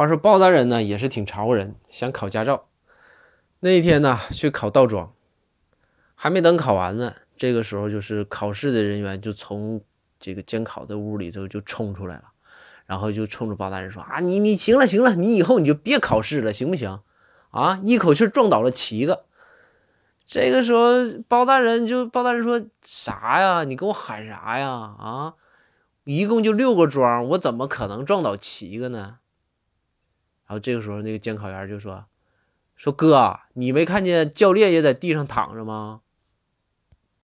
话说包大人呢也是挺潮人，想考驾照。那一天呢去考倒桩，还没等考完呢，这个时候就是考试的人员就从这个监考的屋里头就冲出来了，然后就冲着包大人说：“啊，你你行了行了，你以后你就别考试了，行不行？啊，一口气撞倒了七个。”这个时候包大人就包大人说：“啥呀？你跟我喊啥呀？啊，一共就六个桩，我怎么可能撞倒七个呢？”然后这个时候，那个监考员就说：“说哥，你没看见教练也在地上躺着吗？